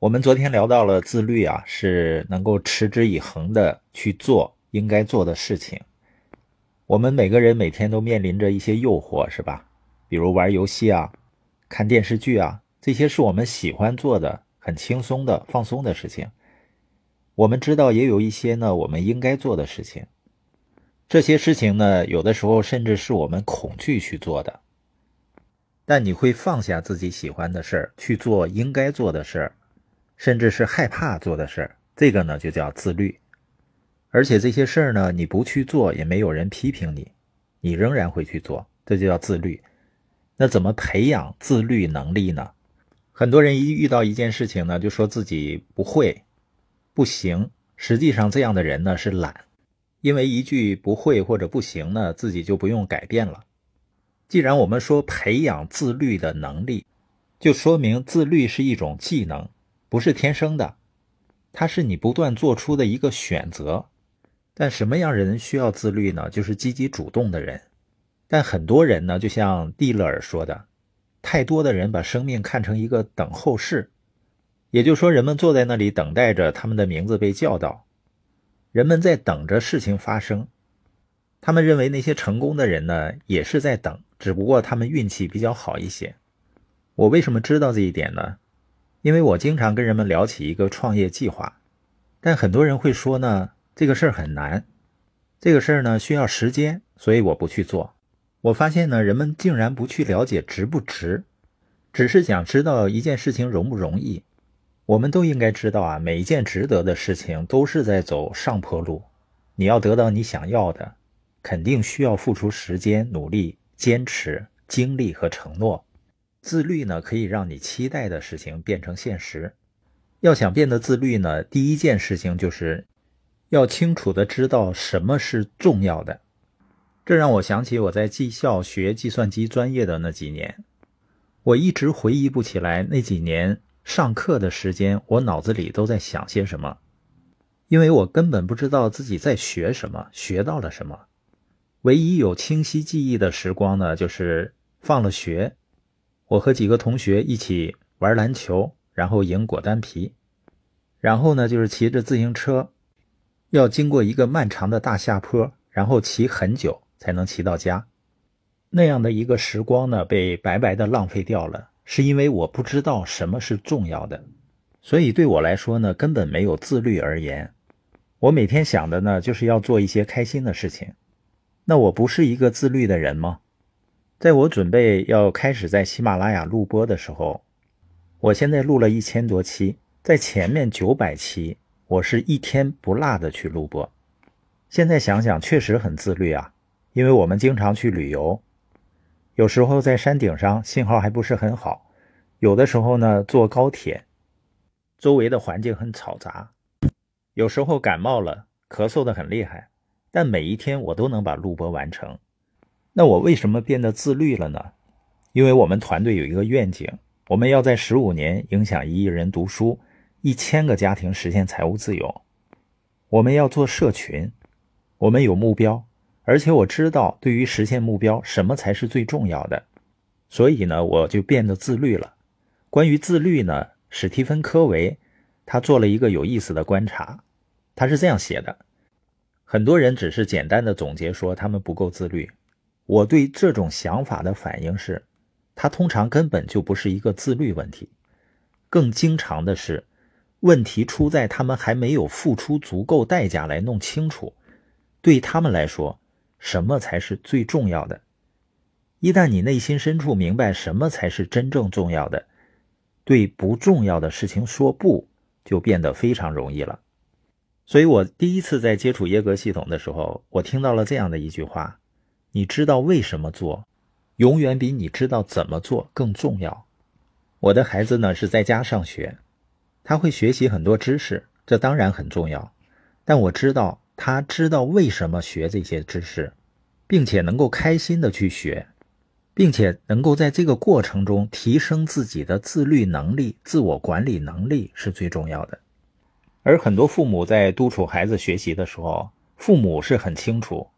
我们昨天聊到了自律啊，是能够持之以恒的去做应该做的事情。我们每个人每天都面临着一些诱惑，是吧？比如玩游戏啊、看电视剧啊，这些是我们喜欢做的、很轻松的、放松的事情。我们知道，也有一些呢，我们应该做的事情。这些事情呢，有的时候甚至是我们恐惧去做的。但你会放下自己喜欢的事儿，去做应该做的事儿。甚至是害怕做的事儿，这个呢就叫自律。而且这些事儿呢，你不去做也没有人批评你，你仍然会去做，这就叫自律。那怎么培养自律能力呢？很多人一遇到一件事情呢，就说自己不会、不行。实际上，这样的人呢是懒，因为一句不会或者不行呢，自己就不用改变了。既然我们说培养自律的能力，就说明自律是一种技能。不是天生的，它是你不断做出的一个选择。但什么样人需要自律呢？就是积极主动的人。但很多人呢，就像蒂勒尔说的，太多的人把生命看成一个等候室，也就是说，人们坐在那里等待着他们的名字被叫到，人们在等着事情发生。他们认为那些成功的人呢，也是在等，只不过他们运气比较好一些。我为什么知道这一点呢？因为我经常跟人们聊起一个创业计划，但很多人会说呢，这个事儿很难，这个事儿呢需要时间，所以我不去做。我发现呢，人们竟然不去了解值不值，只是想知道一件事情容不容易。我们都应该知道啊，每一件值得的事情都是在走上坡路。你要得到你想要的，肯定需要付出时间、努力、坚持、精力和承诺。自律呢，可以让你期待的事情变成现实。要想变得自律呢，第一件事情就是要清楚的知道什么是重要的。这让我想起我在技校学计算机专业的那几年，我一直回忆不起来那几年上课的时间，我脑子里都在想些什么，因为我根本不知道自己在学什么，学到了什么。唯一有清晰记忆的时光呢，就是放了学。我和几个同学一起玩篮球，然后赢果丹皮，然后呢就是骑着自行车，要经过一个漫长的大下坡，然后骑很久才能骑到家。那样的一个时光呢，被白白的浪费掉了，是因为我不知道什么是重要的，所以对我来说呢，根本没有自律而言。我每天想的呢，就是要做一些开心的事情。那我不是一个自律的人吗？在我准备要开始在喜马拉雅录播的时候，我现在录了一千多期，在前面九百期，我是一天不落的去录播。现在想想，确实很自律啊，因为我们经常去旅游，有时候在山顶上信号还不是很好，有的时候呢坐高铁，周围的环境很嘈杂，有时候感冒了，咳嗽的很厉害，但每一天我都能把录播完成。那我为什么变得自律了呢？因为我们团队有一个愿景，我们要在十五年影响一亿人读书，一千个家庭实现财务自由。我们要做社群，我们有目标，而且我知道对于实现目标，什么才是最重要的。所以呢，我就变得自律了。关于自律呢，史蒂芬·科维他做了一个有意思的观察，他是这样写的：很多人只是简单的总结说他们不够自律。我对这种想法的反应是，他通常根本就不是一个自律问题，更经常的是，问题出在他们还没有付出足够代价来弄清楚，对他们来说，什么才是最重要的。一旦你内心深处明白什么才是真正重要的，对不重要的事情说不就变得非常容易了。所以我第一次在接触耶格系统的时候，我听到了这样的一句话。你知道为什么做，永远比你知道怎么做更重要。我的孩子呢是在家上学，他会学习很多知识，这当然很重要。但我知道他知道为什么学这些知识，并且能够开心的去学，并且能够在这个过程中提升自己的自律能力、自我管理能力是最重要的。而很多父母在督促孩子学习的时候，父母是很清楚。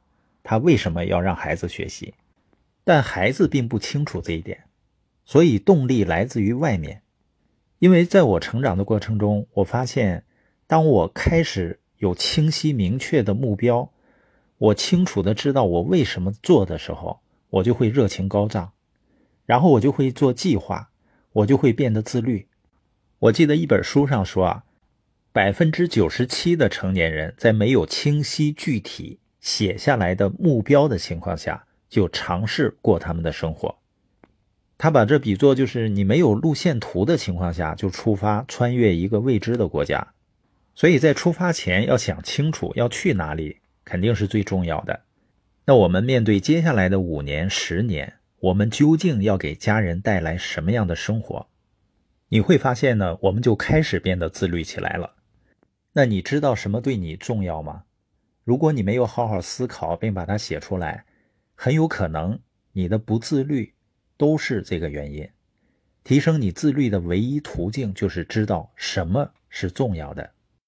他为什么要让孩子学习？但孩子并不清楚这一点，所以动力来自于外面。因为在我成长的过程中，我发现，当我开始有清晰明确的目标，我清楚的知道我为什么做的时候，我就会热情高涨，然后我就会做计划，我就会变得自律。我记得一本书上说啊，百分之九十七的成年人在没有清晰具体写下来的目标的情况下，就尝试过他们的生活。他把这比作就是你没有路线图的情况下就出发穿越一个未知的国家，所以在出发前要想清楚要去哪里，肯定是最重要的。那我们面对接下来的五年、十年，我们究竟要给家人带来什么样的生活？你会发现呢，我们就开始变得自律起来了。那你知道什么对你重要吗？如果你没有好好思考并把它写出来，很有可能你的不自律。都是这个原因。提升你自律的唯一途径，就是知道什么是重要的。